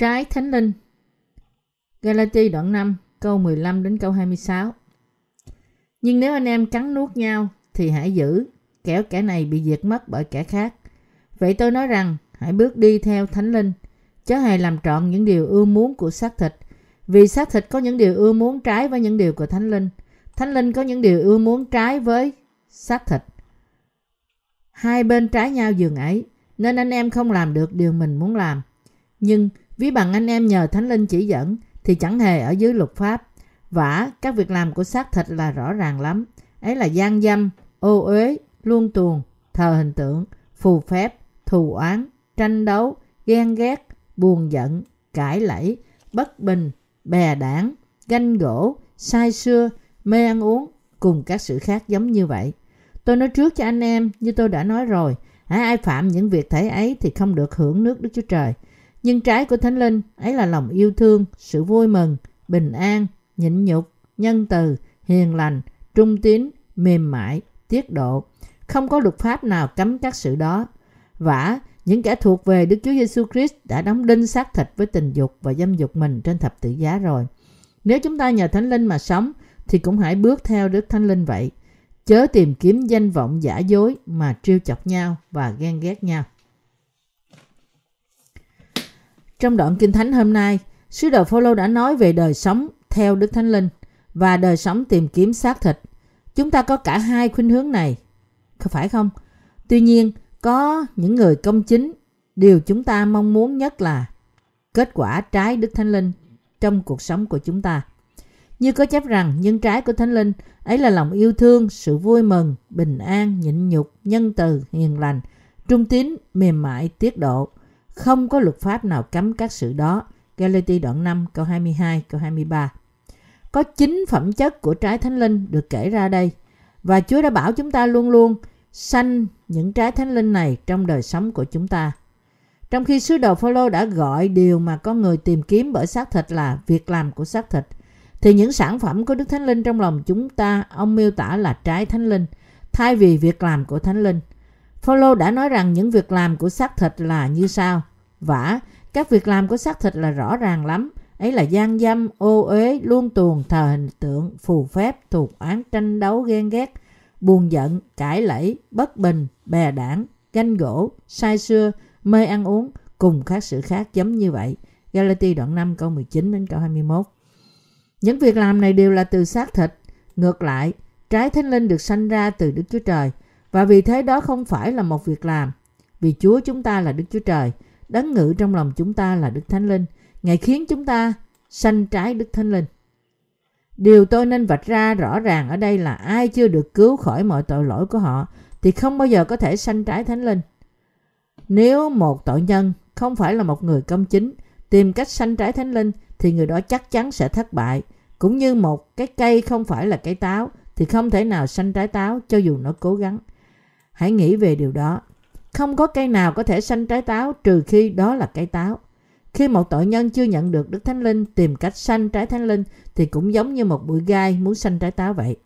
Trái Thánh Linh Galati đoạn 5 câu 15 đến câu 26 Nhưng nếu anh em cắn nuốt nhau thì hãy giữ, kẻo kẻ này bị diệt mất bởi kẻ khác. Vậy tôi nói rằng hãy bước đi theo Thánh Linh, chớ hề làm trọn những điều ưa muốn của xác thịt. Vì xác thịt có những điều ưa muốn trái với những điều của Thánh Linh. Thánh Linh có những điều ưa muốn trái với xác thịt. Hai bên trái nhau giường ấy, nên anh em không làm được điều mình muốn làm. Nhưng ví bằng anh em nhờ Thánh Linh chỉ dẫn thì chẳng hề ở dưới luật pháp. Vả, các việc làm của xác thịt là rõ ràng lắm. Ấy là gian dâm, ô uế, luôn tuồng, thờ hình tượng, phù phép, thù oán, tranh đấu, ghen ghét, buồn giận, cãi lẫy, bất bình, bè đảng, ganh gỗ, sai xưa, mê ăn uống, cùng các sự khác giống như vậy. Tôi nói trước cho anh em, như tôi đã nói rồi, hãy ai phạm những việc thể ấy thì không được hưởng nước Đức Chúa Trời. Nhưng trái của Thánh Linh ấy là lòng yêu thương, sự vui mừng, bình an, nhịn nhục, nhân từ, hiền lành, trung tín, mềm mại, tiết độ. Không có luật pháp nào cấm các sự đó. Vả, những kẻ thuộc về Đức Chúa Giêsu Christ đã đóng đinh xác thịt với tình dục và dâm dục mình trên thập tự giá rồi. Nếu chúng ta nhờ Thánh Linh mà sống, thì cũng hãy bước theo Đức Thánh Linh vậy. Chớ tìm kiếm danh vọng giả dối mà trêu chọc nhau và ghen ghét nhau. Trong đoạn Kinh Thánh hôm nay, Sứ đồ Phaolô đã nói về đời sống theo Đức Thánh Linh và đời sống tìm kiếm xác thịt. Chúng ta có cả hai khuynh hướng này, phải không? Tuy nhiên, có những người công chính, điều chúng ta mong muốn nhất là kết quả trái Đức Thánh Linh trong cuộc sống của chúng ta. Như có chép rằng nhân trái của Thánh Linh ấy là lòng yêu thương, sự vui mừng, bình an, nhịn nhục, nhân từ, hiền lành, trung tín, mềm mại, tiết độ. Không có luật pháp nào cấm các sự đó. Galati đoạn 5 câu 22 câu 23. Có chín phẩm chất của trái thánh linh được kể ra đây. Và Chúa đã bảo chúng ta luôn luôn sanh những trái thánh linh này trong đời sống của chúng ta. Trong khi sứ đồ Phaolô đã gọi điều mà con người tìm kiếm bởi xác thịt là việc làm của xác thịt, thì những sản phẩm của Đức Thánh Linh trong lòng chúng ta ông miêu tả là trái thánh linh thay vì việc làm của thánh linh. Paulo đã nói rằng những việc làm của xác thịt là như sau. Vả, các việc làm của xác thịt là rõ ràng lắm. Ấy là gian dâm, ô uế, luôn tuồng, thờ hình tượng, phù phép, thuộc án, tranh đấu, ghen ghét, buồn giận, cãi lẫy, bất bình, bè đảng, ganh gỗ, sai xưa, mê ăn uống, cùng các sự khác giống như vậy. Galati đoạn 5 câu 19 đến câu 21. Những việc làm này đều là từ xác thịt. Ngược lại, trái thánh linh được sanh ra từ Đức Chúa Trời và vì thế đó không phải là một việc làm. Vì Chúa chúng ta là Đức Chúa Trời, đấng ngự trong lòng chúng ta là Đức Thánh Linh. Ngài khiến chúng ta sanh trái Đức Thánh Linh. Điều tôi nên vạch ra rõ ràng ở đây là ai chưa được cứu khỏi mọi tội lỗi của họ thì không bao giờ có thể sanh trái Thánh Linh. Nếu một tội nhân không phải là một người công chính tìm cách sanh trái Thánh Linh thì người đó chắc chắn sẽ thất bại. Cũng như một cái cây không phải là cây táo thì không thể nào sanh trái táo cho dù nó cố gắng. Hãy nghĩ về điều đó. Không có cây nào có thể sanh trái táo trừ khi đó là cây táo. Khi một tội nhân chưa nhận được Đức Thánh Linh tìm cách sanh trái Thánh Linh thì cũng giống như một bụi gai muốn sanh trái táo vậy.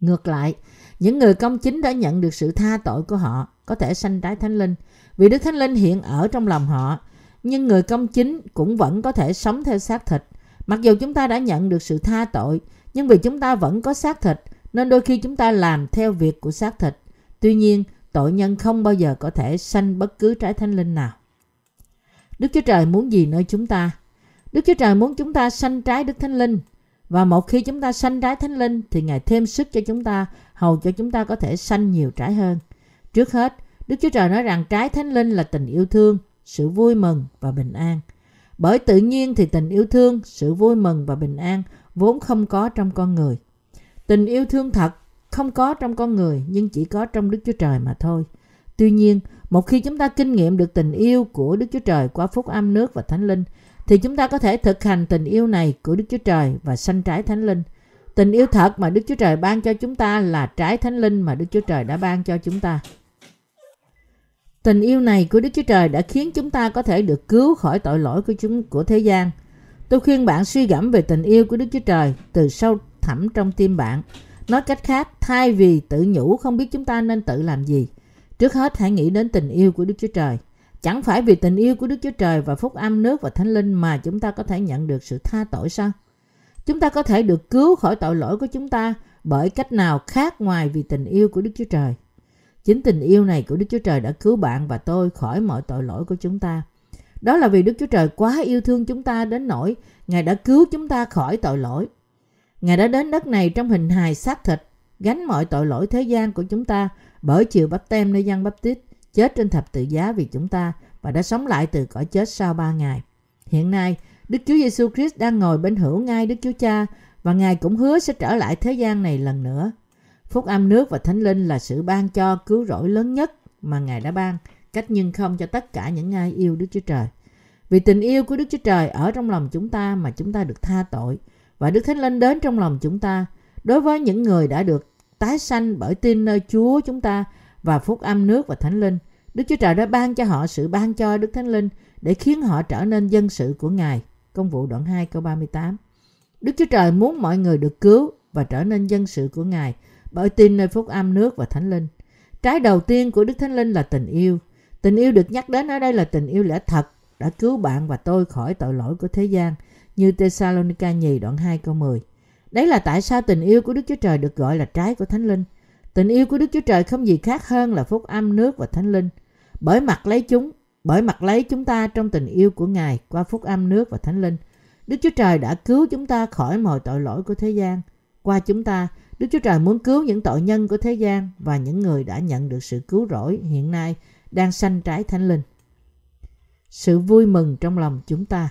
Ngược lại, những người công chính đã nhận được sự tha tội của họ có thể sanh trái Thánh Linh vì Đức Thánh Linh hiện ở trong lòng họ. Nhưng người công chính cũng vẫn có thể sống theo xác thịt. Mặc dù chúng ta đã nhận được sự tha tội, nhưng vì chúng ta vẫn có xác thịt nên đôi khi chúng ta làm theo việc của xác thịt. Tuy nhiên, tội nhân không bao giờ có thể sanh bất cứ trái thánh linh nào. Đức Chúa Trời muốn gì nơi chúng ta? Đức Chúa Trời muốn chúng ta sanh trái Đức Thánh Linh. Và một khi chúng ta sanh trái Thánh Linh thì Ngài thêm sức cho chúng ta, hầu cho chúng ta có thể sanh nhiều trái hơn. Trước hết, Đức Chúa Trời nói rằng trái Thánh Linh là tình yêu thương, sự vui mừng và bình an. Bởi tự nhiên thì tình yêu thương, sự vui mừng và bình an vốn không có trong con người. Tình yêu thương thật không có trong con người nhưng chỉ có trong Đức Chúa Trời mà thôi. Tuy nhiên, một khi chúng ta kinh nghiệm được tình yêu của Đức Chúa Trời qua phúc âm nước và Thánh Linh, thì chúng ta có thể thực hành tình yêu này của Đức Chúa Trời và sanh trái Thánh Linh. Tình yêu thật mà Đức Chúa Trời ban cho chúng ta là trái Thánh Linh mà Đức Chúa Trời đã ban cho chúng ta. Tình yêu này của Đức Chúa Trời đã khiến chúng ta có thể được cứu khỏi tội lỗi của chúng của thế gian. Tôi khuyên bạn suy gẫm về tình yêu của Đức Chúa Trời từ sâu thẳm trong tim bạn. Nói cách khác, thay vì tự nhủ không biết chúng ta nên tự làm gì, trước hết hãy nghĩ đến tình yêu của Đức Chúa Trời. Chẳng phải vì tình yêu của Đức Chúa Trời và phúc âm nước và thánh linh mà chúng ta có thể nhận được sự tha tội sao? Chúng ta có thể được cứu khỏi tội lỗi của chúng ta bởi cách nào khác ngoài vì tình yêu của Đức Chúa Trời. Chính tình yêu này của Đức Chúa Trời đã cứu bạn và tôi khỏi mọi tội lỗi của chúng ta. Đó là vì Đức Chúa Trời quá yêu thương chúng ta đến nỗi Ngài đã cứu chúng ta khỏi tội lỗi. Ngài đã đến đất này trong hình hài xác thịt, gánh mọi tội lỗi thế gian của chúng ta bởi chiều bắp tem nơi dân bắp tít, chết trên thập tự giá vì chúng ta và đã sống lại từ cõi chết sau ba ngày. Hiện nay, Đức Chúa Giêsu Christ đang ngồi bên hữu ngai Đức Chúa Cha và Ngài cũng hứa sẽ trở lại thế gian này lần nữa. Phúc âm nước và Thánh Linh là sự ban cho cứu rỗi lớn nhất mà Ngài đã ban, cách nhưng không cho tất cả những ai yêu Đức Chúa Trời. Vì tình yêu của Đức Chúa Trời ở trong lòng chúng ta mà chúng ta được tha tội và Đức Thánh Linh đến trong lòng chúng ta. Đối với những người đã được tái sanh bởi tin nơi Chúa chúng ta và phúc âm nước và Thánh Linh, Đức Chúa Trời đã ban cho họ sự ban cho Đức Thánh Linh để khiến họ trở nên dân sự của Ngài. Công vụ đoạn 2 câu 38 Đức Chúa Trời muốn mọi người được cứu và trở nên dân sự của Ngài bởi tin nơi phúc âm nước và Thánh Linh. Trái đầu tiên của Đức Thánh Linh là tình yêu. Tình yêu được nhắc đến ở đây là tình yêu lẽ thật đã cứu bạn và tôi khỏi tội lỗi của thế gian như Thessalonica nhì đoạn 2 câu 10. Đấy là tại sao tình yêu của Đức Chúa Trời được gọi là trái của Thánh Linh. Tình yêu của Đức Chúa Trời không gì khác hơn là phúc âm nước và Thánh Linh. Bởi mặt lấy chúng, bởi mặt lấy chúng ta trong tình yêu của Ngài qua phúc âm nước và Thánh Linh. Đức Chúa Trời đã cứu chúng ta khỏi mọi tội lỗi của thế gian. Qua chúng ta, Đức Chúa Trời muốn cứu những tội nhân của thế gian và những người đã nhận được sự cứu rỗi hiện nay đang sanh trái thánh linh. Sự vui mừng trong lòng chúng ta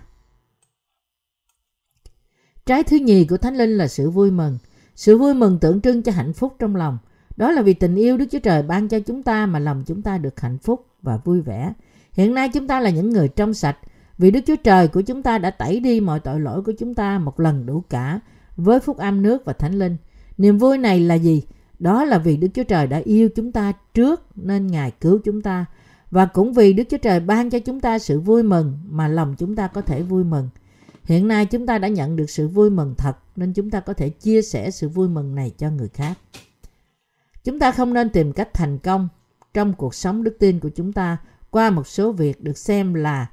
Trái thứ nhì của thánh linh là sự vui mừng. Sự vui mừng tượng trưng cho hạnh phúc trong lòng. Đó là vì tình yêu Đức Chúa Trời ban cho chúng ta mà lòng chúng ta được hạnh phúc và vui vẻ. Hiện nay chúng ta là những người trong sạch, vì Đức Chúa Trời của chúng ta đã tẩy đi mọi tội lỗi của chúng ta một lần đủ cả với phúc âm nước và thánh linh. Niềm vui này là gì? Đó là vì Đức Chúa Trời đã yêu chúng ta trước nên Ngài cứu chúng ta. Và cũng vì Đức Chúa Trời ban cho chúng ta sự vui mừng mà lòng chúng ta có thể vui mừng. Hiện nay chúng ta đã nhận được sự vui mừng thật, nên chúng ta có thể chia sẻ sự vui mừng này cho người khác. Chúng ta không nên tìm cách thành công trong cuộc sống đức tin của chúng ta qua một số việc được xem là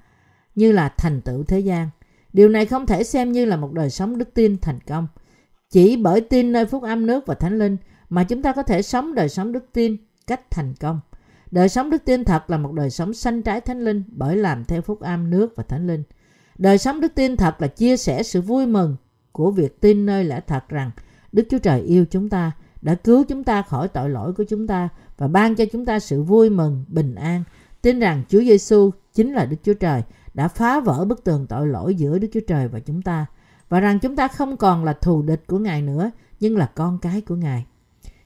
như là thành tựu thế gian. Điều này không thể xem như là một đời sống đức tin thành công. Chỉ bởi tin nơi phúc âm nước và thánh linh mà chúng ta có thể sống đời sống đức tin cách thành công. Đời sống đức tin thật là một đời sống sanh trái thánh linh bởi làm theo phúc âm nước và thánh linh. Đời sống đức tin thật là chia sẻ sự vui mừng của việc tin nơi lẽ thật rằng Đức Chúa Trời yêu chúng ta, đã cứu chúng ta khỏi tội lỗi của chúng ta và ban cho chúng ta sự vui mừng, bình an. Tin rằng Chúa Giêsu chính là Đức Chúa Trời đã phá vỡ bức tường tội lỗi giữa Đức Chúa Trời và chúng ta và rằng chúng ta không còn là thù địch của Ngài nữa nhưng là con cái của Ngài.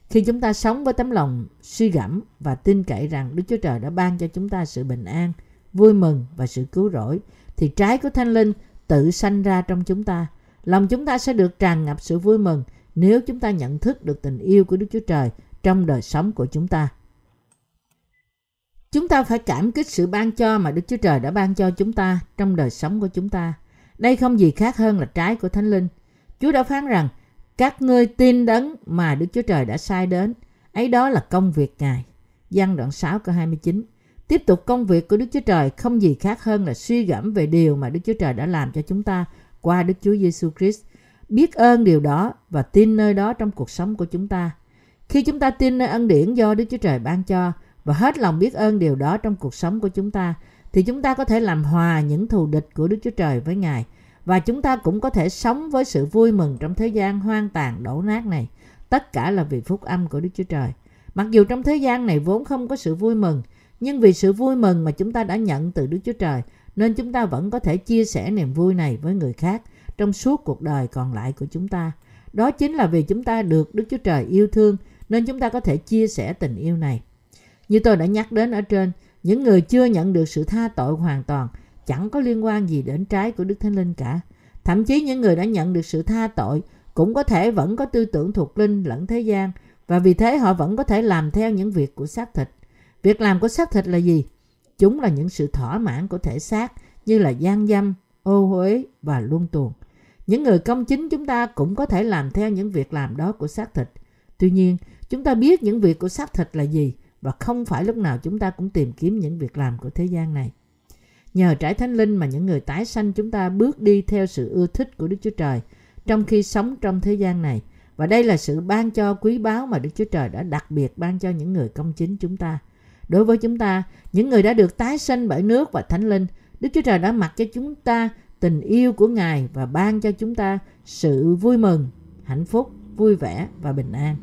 Khi chúng ta sống với tấm lòng suy gẫm và tin cậy rằng Đức Chúa Trời đã ban cho chúng ta sự bình an, vui mừng và sự cứu rỗi, thì trái của Thánh Linh tự sanh ra trong chúng ta. Lòng chúng ta sẽ được tràn ngập sự vui mừng nếu chúng ta nhận thức được tình yêu của Đức Chúa Trời trong đời sống của chúng ta. Chúng ta phải cảm kích sự ban cho mà Đức Chúa Trời đã ban cho chúng ta trong đời sống của chúng ta. Đây không gì khác hơn là trái của Thánh Linh. Chúa đã phán rằng, các ngươi tin đấng mà Đức Chúa Trời đã sai đến, ấy đó là công việc Ngài. Giăng đoạn 6 câu 29 Tiếp tục công việc của Đức Chúa Trời không gì khác hơn là suy gẫm về điều mà Đức Chúa Trời đã làm cho chúng ta qua Đức Chúa Giêsu Christ. Biết ơn điều đó và tin nơi đó trong cuộc sống của chúng ta. Khi chúng ta tin nơi ân điển do Đức Chúa Trời ban cho và hết lòng biết ơn điều đó trong cuộc sống của chúng ta, thì chúng ta có thể làm hòa những thù địch của Đức Chúa Trời với Ngài và chúng ta cũng có thể sống với sự vui mừng trong thế gian hoang tàn đổ nát này. Tất cả là vì phúc âm của Đức Chúa Trời. Mặc dù trong thế gian này vốn không có sự vui mừng, nhưng vì sự vui mừng mà chúng ta đã nhận từ Đức Chúa Trời, nên chúng ta vẫn có thể chia sẻ niềm vui này với người khác trong suốt cuộc đời còn lại của chúng ta. Đó chính là vì chúng ta được Đức Chúa Trời yêu thương nên chúng ta có thể chia sẻ tình yêu này. Như tôi đã nhắc đến ở trên, những người chưa nhận được sự tha tội hoàn toàn chẳng có liên quan gì đến trái của Đức Thánh Linh cả. Thậm chí những người đã nhận được sự tha tội cũng có thể vẫn có tư tưởng thuộc linh lẫn thế gian và vì thế họ vẫn có thể làm theo những việc của xác thịt. Việc làm của xác thịt là gì? Chúng là những sự thỏa mãn của thể xác như là gian dâm, ô uế và luân tuồng. Những người công chính chúng ta cũng có thể làm theo những việc làm đó của xác thịt. Tuy nhiên, chúng ta biết những việc của xác thịt là gì và không phải lúc nào chúng ta cũng tìm kiếm những việc làm của thế gian này. Nhờ trải thánh linh mà những người tái sanh chúng ta bước đi theo sự ưa thích của Đức Chúa Trời trong khi sống trong thế gian này. Và đây là sự ban cho quý báu mà Đức Chúa Trời đã đặc biệt ban cho những người công chính chúng ta. Đối với chúng ta, những người đã được tái sanh bởi nước và thánh linh, Đức Chúa Trời đã mặc cho chúng ta tình yêu của Ngài và ban cho chúng ta sự vui mừng, hạnh phúc, vui vẻ và bình an.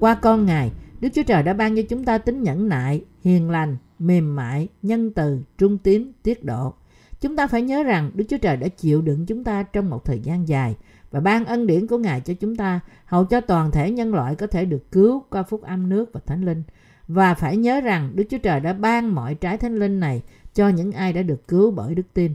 Qua con Ngài, Đức Chúa Trời đã ban cho chúng ta tính nhẫn nại, hiền lành, mềm mại, nhân từ, trung tín, tiết độ. Chúng ta phải nhớ rằng Đức Chúa Trời đã chịu đựng chúng ta trong một thời gian dài và ban ân điển của Ngài cho chúng ta hầu cho toàn thể nhân loại có thể được cứu qua phúc âm nước và thánh linh. Và phải nhớ rằng Đức Chúa Trời đã ban mọi trái thánh linh này cho những ai đã được cứu bởi đức tin.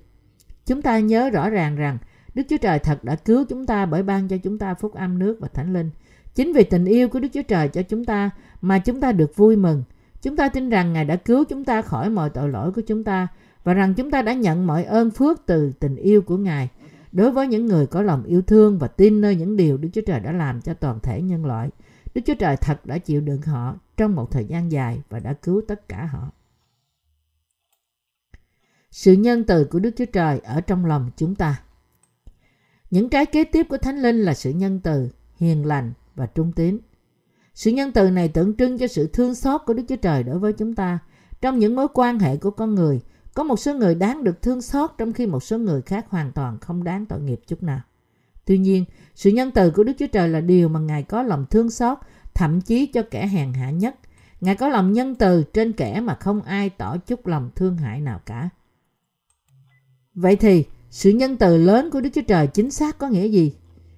Chúng ta nhớ rõ ràng rằng Đức Chúa Trời thật đã cứu chúng ta bởi ban cho chúng ta phúc âm nước và thánh linh. Chính vì tình yêu của Đức Chúa Trời cho chúng ta mà chúng ta được vui mừng. Chúng ta tin rằng Ngài đã cứu chúng ta khỏi mọi tội lỗi của chúng ta và rằng chúng ta đã nhận mọi ơn phước từ tình yêu của Ngài. Đối với những người có lòng yêu thương và tin nơi những điều Đức Chúa Trời đã làm cho toàn thể nhân loại, Đức Chúa Trời thật đã chịu đựng họ trong một thời gian dài và đã cứu tất cả họ. Sự nhân từ của Đức Chúa Trời ở trong lòng chúng ta. Những trái kế tiếp của Thánh Linh là sự nhân từ, hiền lành và trung tín. Sự nhân từ này tượng trưng cho sự thương xót của Đức Chúa Trời đối với chúng ta. Trong những mối quan hệ của con người, có một số người đáng được thương xót trong khi một số người khác hoàn toàn không đáng tội nghiệp chút nào. Tuy nhiên, sự nhân từ của Đức Chúa Trời là điều mà Ngài có lòng thương xót, thậm chí cho kẻ hèn hạ nhất. Ngài có lòng nhân từ trên kẻ mà không ai tỏ chút lòng thương hại nào cả. Vậy thì, sự nhân từ lớn của Đức Chúa Trời chính xác có nghĩa gì?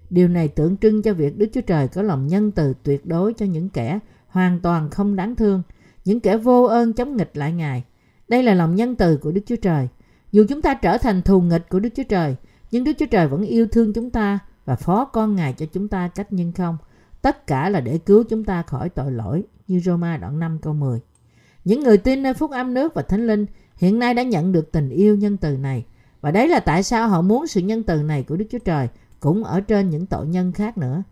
Điều này tượng trưng cho việc Đức Chúa Trời có lòng nhân từ tuyệt đối cho những kẻ hoàn toàn không đáng thương, những kẻ vô ơn chống nghịch lại Ngài. Đây là lòng nhân từ của Đức Chúa Trời. Dù chúng ta trở thành thù nghịch của Đức Chúa Trời, nhưng Đức Chúa Trời vẫn yêu thương chúng ta và phó con Ngài cho chúng ta cách nhân không. Tất cả là để cứu chúng ta khỏi tội lỗi, như Roma đoạn 5 câu 10. Những người tin nơi phúc âm nước và thánh linh hiện nay đã nhận được tình yêu nhân từ này. Và đấy là tại sao họ muốn sự nhân từ này của Đức Chúa Trời cũng ở trên những tội nhân khác nữa.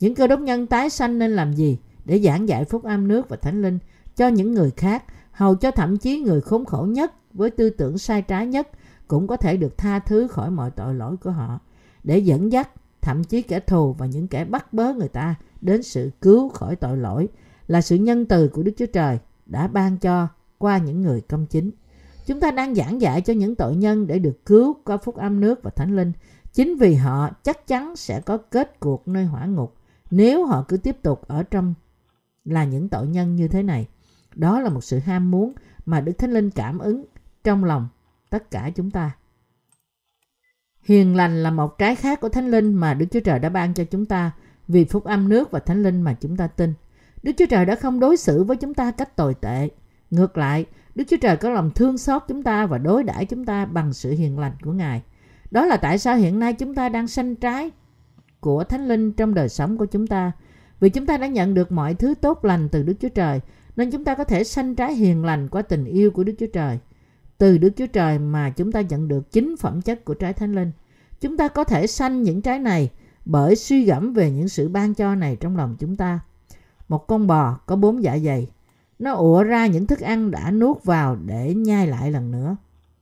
Những cơ đốc nhân tái sanh nên làm gì để giảng dạy phúc âm nước và thánh linh cho những người khác, hầu cho thậm chí người khốn khổ nhất với tư tưởng sai trái nhất cũng có thể được tha thứ khỏi mọi tội lỗi của họ, để dẫn dắt thậm chí kẻ thù và những kẻ bắt bớ người ta đến sự cứu khỏi tội lỗi là sự nhân từ của Đức Chúa Trời đã ban cho qua những người công chính. Chúng ta đang giảng dạy cho những tội nhân để được cứu qua phúc âm nước và thánh linh Chính vì họ chắc chắn sẽ có kết cuộc nơi hỏa ngục nếu họ cứ tiếp tục ở trong là những tội nhân như thế này. Đó là một sự ham muốn mà Đức Thánh Linh cảm ứng trong lòng tất cả chúng ta. Hiền lành là một trái khác của Thánh Linh mà Đức Chúa Trời đã ban cho chúng ta vì phúc âm nước và Thánh Linh mà chúng ta tin. Đức Chúa Trời đã không đối xử với chúng ta cách tồi tệ. Ngược lại, Đức Chúa Trời có lòng thương xót chúng ta và đối đãi chúng ta bằng sự hiền lành của Ngài. Đó là tại sao hiện nay chúng ta đang sanh trái của Thánh Linh trong đời sống của chúng ta. Vì chúng ta đã nhận được mọi thứ tốt lành từ Đức Chúa Trời, nên chúng ta có thể sanh trái hiền lành qua tình yêu của Đức Chúa Trời. Từ Đức Chúa Trời mà chúng ta nhận được chính phẩm chất của trái Thánh Linh. Chúng ta có thể sanh những trái này bởi suy gẫm về những sự ban cho này trong lòng chúng ta. Một con bò có bốn dạ dày, nó ủa ra những thức ăn đã nuốt vào để nhai lại lần nữa.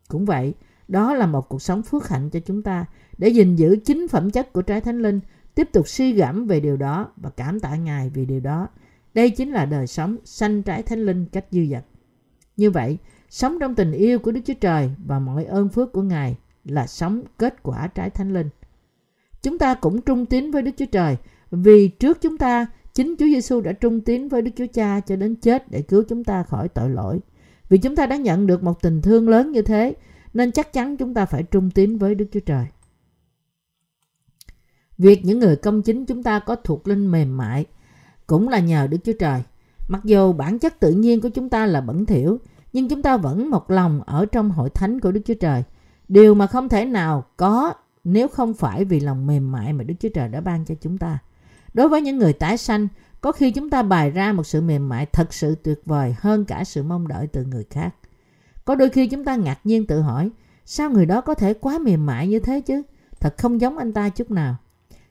Cũng vậy, đó là một cuộc sống phước hạnh cho chúng ta để gìn giữ chính phẩm chất của trái thánh linh, tiếp tục suy gẫm về điều đó và cảm tạ Ngài vì điều đó. Đây chính là đời sống sanh trái thánh linh cách dư dật. Như vậy, sống trong tình yêu của Đức Chúa Trời và mọi ơn phước của Ngài là sống kết quả trái thánh linh. Chúng ta cũng trung tín với Đức Chúa Trời vì trước chúng ta chính Chúa Giêsu đã trung tín với Đức Chúa Cha cho đến chết để cứu chúng ta khỏi tội lỗi. Vì chúng ta đã nhận được một tình thương lớn như thế nên chắc chắn chúng ta phải trung tín với Đức Chúa Trời. Việc những người công chính chúng ta có thuộc linh mềm mại cũng là nhờ Đức Chúa Trời. Mặc dù bản chất tự nhiên của chúng ta là bẩn thỉu, nhưng chúng ta vẫn một lòng ở trong hội thánh của Đức Chúa Trời. Điều mà không thể nào có nếu không phải vì lòng mềm mại mà Đức Chúa Trời đã ban cho chúng ta. Đối với những người tái sanh, có khi chúng ta bày ra một sự mềm mại thật sự tuyệt vời hơn cả sự mong đợi từ người khác. Có đôi khi chúng ta ngạc nhiên tự hỏi, sao người đó có thể quá mềm mại như thế chứ? Thật không giống anh ta chút nào.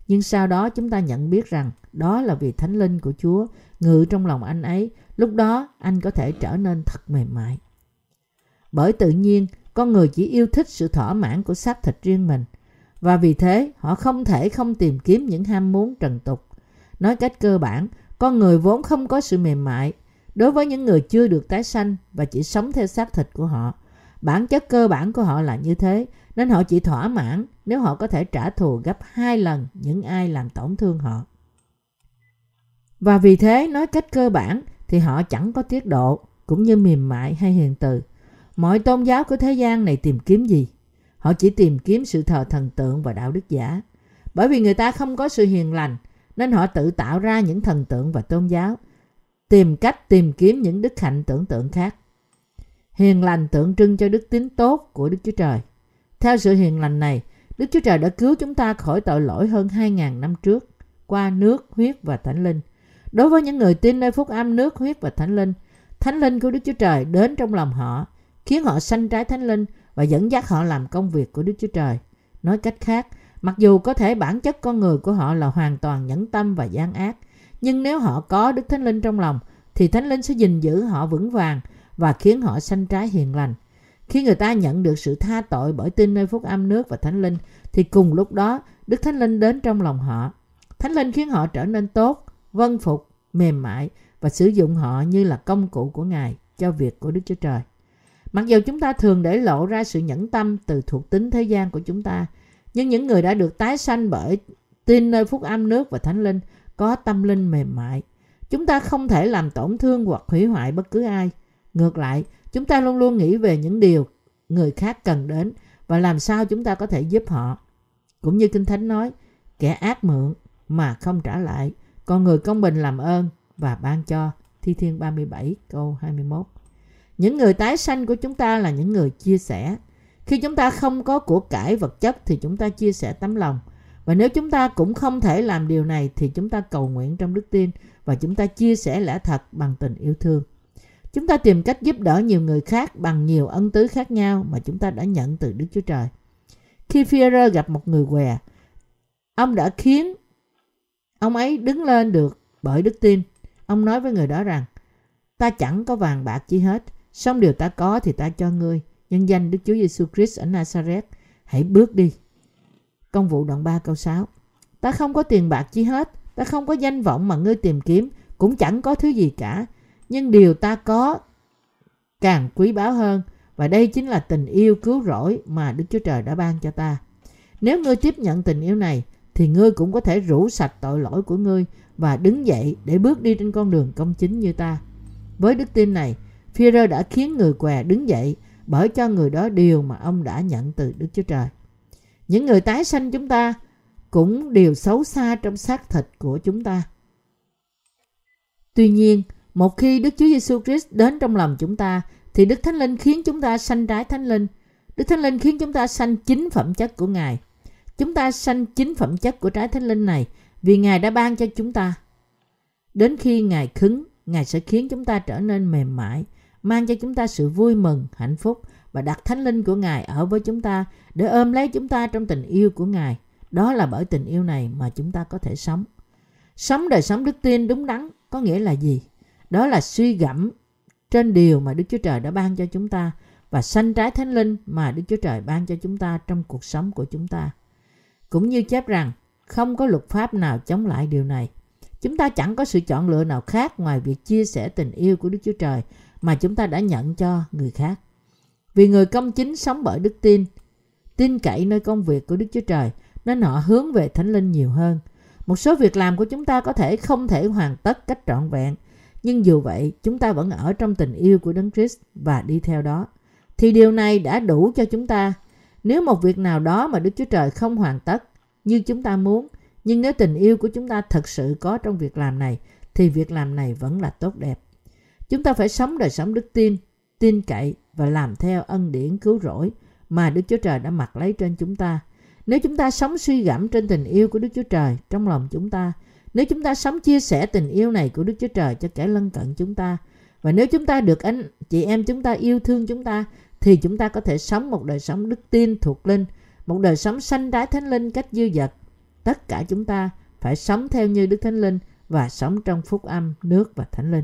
Nhưng sau đó chúng ta nhận biết rằng đó là vì thánh linh của Chúa ngự trong lòng anh ấy. Lúc đó anh có thể trở nên thật mềm mại. Bởi tự nhiên, con người chỉ yêu thích sự thỏa mãn của xác thịt riêng mình. Và vì thế, họ không thể không tìm kiếm những ham muốn trần tục. Nói cách cơ bản, con người vốn không có sự mềm mại. Đối với những người chưa được tái sanh và chỉ sống theo xác thịt của họ, bản chất cơ bản của họ là như thế, nên họ chỉ thỏa mãn nếu họ có thể trả thù gấp hai lần những ai làm tổn thương họ. Và vì thế, nói cách cơ bản thì họ chẳng có tiết độ, cũng như mềm mại hay hiền từ. Mọi tôn giáo của thế gian này tìm kiếm gì? Họ chỉ tìm kiếm sự thờ thần tượng và đạo đức giả. Bởi vì người ta không có sự hiền lành, nên họ tự tạo ra những thần tượng và tôn giáo, tìm cách tìm kiếm những đức hạnh tưởng tượng khác. Hiền lành tượng trưng cho đức tính tốt của Đức Chúa Trời. Theo sự hiền lành này, Đức Chúa Trời đã cứu chúng ta khỏi tội lỗi hơn 2.000 năm trước qua nước, huyết và thánh linh. Đối với những người tin nơi phúc âm nước, huyết và thánh linh, thánh linh của Đức Chúa Trời đến trong lòng họ, khiến họ sanh trái thánh linh và dẫn dắt họ làm công việc của Đức Chúa Trời. Nói cách khác, mặc dù có thể bản chất con người của họ là hoàn toàn nhẫn tâm và gian ác, nhưng nếu họ có Đức Thánh Linh trong lòng, thì Thánh Linh sẽ gìn giữ họ vững vàng và khiến họ sanh trái hiền lành. Khi người ta nhận được sự tha tội bởi tin nơi phúc âm nước và Thánh Linh, thì cùng lúc đó Đức Thánh Linh đến trong lòng họ. Thánh Linh khiến họ trở nên tốt, vân phục, mềm mại và sử dụng họ như là công cụ của Ngài cho việc của Đức Chúa Trời. Mặc dù chúng ta thường để lộ ra sự nhẫn tâm từ thuộc tính thế gian của chúng ta, nhưng những người đã được tái sanh bởi tin nơi phúc âm nước và thánh linh có tâm linh mềm mại. Chúng ta không thể làm tổn thương hoặc hủy hoại bất cứ ai. Ngược lại, chúng ta luôn luôn nghĩ về những điều người khác cần đến và làm sao chúng ta có thể giúp họ. Cũng như Kinh Thánh nói, kẻ ác mượn mà không trả lại, còn người công bình làm ơn và ban cho. Thi Thiên 37 câu 21 những người tái sanh của chúng ta là những người chia sẻ. Khi chúng ta không có của cải vật chất thì chúng ta chia sẻ tấm lòng. Và nếu chúng ta cũng không thể làm điều này thì chúng ta cầu nguyện trong đức tin và chúng ta chia sẻ lẽ thật bằng tình yêu thương. Chúng ta tìm cách giúp đỡ nhiều người khác bằng nhiều ân tứ khác nhau mà chúng ta đã nhận từ Đức Chúa Trời. Khi Führer gặp một người què, ông đã khiến ông ấy đứng lên được bởi đức tin. Ông nói với người đó rằng, ta chẳng có vàng bạc chi hết, Xong điều ta có thì ta cho ngươi. Nhân danh Đức Chúa Giêsu Christ ở Nazareth. Hãy bước đi. Công vụ đoạn 3 câu 6. Ta không có tiền bạc chi hết. Ta không có danh vọng mà ngươi tìm kiếm. Cũng chẳng có thứ gì cả. Nhưng điều ta có càng quý báu hơn. Và đây chính là tình yêu cứu rỗi mà Đức Chúa Trời đã ban cho ta. Nếu ngươi tiếp nhận tình yêu này thì ngươi cũng có thể rủ sạch tội lỗi của ngươi và đứng dậy để bước đi trên con đường công chính như ta. Với đức tin này, Führer đã khiến người què đứng dậy bởi cho người đó điều mà ông đã nhận từ Đức Chúa Trời. Những người tái sanh chúng ta cũng đều xấu xa trong xác thịt của chúng ta. Tuy nhiên, một khi Đức Chúa Giêsu Christ đến trong lòng chúng ta, thì Đức Thánh Linh khiến chúng ta sanh trái Thánh Linh. Đức Thánh Linh khiến chúng ta sanh chính phẩm chất của Ngài. Chúng ta sanh chính phẩm chất của trái Thánh Linh này vì Ngài đã ban cho chúng ta. Đến khi Ngài cứng, Ngài sẽ khiến chúng ta trở nên mềm mại, mang cho chúng ta sự vui mừng, hạnh phúc và đặt thánh linh của Ngài ở với chúng ta để ôm lấy chúng ta trong tình yêu của Ngài. Đó là bởi tình yêu này mà chúng ta có thể sống. Sống đời sống đức tin đúng đắn có nghĩa là gì? Đó là suy gẫm trên điều mà Đức Chúa Trời đã ban cho chúng ta và sanh trái thánh linh mà Đức Chúa Trời ban cho chúng ta trong cuộc sống của chúng ta. Cũng như chép rằng không có luật pháp nào chống lại điều này. Chúng ta chẳng có sự chọn lựa nào khác ngoài việc chia sẻ tình yêu của Đức Chúa Trời mà chúng ta đã nhận cho người khác. Vì người công chính sống bởi đức tin, tin cậy nơi công việc của Đức Chúa Trời, nên họ hướng về Thánh Linh nhiều hơn. Một số việc làm của chúng ta có thể không thể hoàn tất cách trọn vẹn, nhưng dù vậy chúng ta vẫn ở trong tình yêu của Đấng Christ và đi theo đó. Thì điều này đã đủ cho chúng ta. Nếu một việc nào đó mà Đức Chúa Trời không hoàn tất như chúng ta muốn, nhưng nếu tình yêu của chúng ta thật sự có trong việc làm này, thì việc làm này vẫn là tốt đẹp. Chúng ta phải sống đời sống đức tin, tin cậy và làm theo ân điển cứu rỗi mà Đức Chúa Trời đã mặc lấy trên chúng ta. Nếu chúng ta sống suy gẫm trên tình yêu của Đức Chúa Trời trong lòng chúng ta, nếu chúng ta sống chia sẻ tình yêu này của Đức Chúa Trời cho kẻ lân cận chúng ta, và nếu chúng ta được anh chị em chúng ta yêu thương chúng ta, thì chúng ta có thể sống một đời sống đức tin thuộc linh, một đời sống sanh trái thánh linh cách dư dật. Tất cả chúng ta phải sống theo như Đức Thánh Linh và sống trong phúc âm, nước và thánh linh.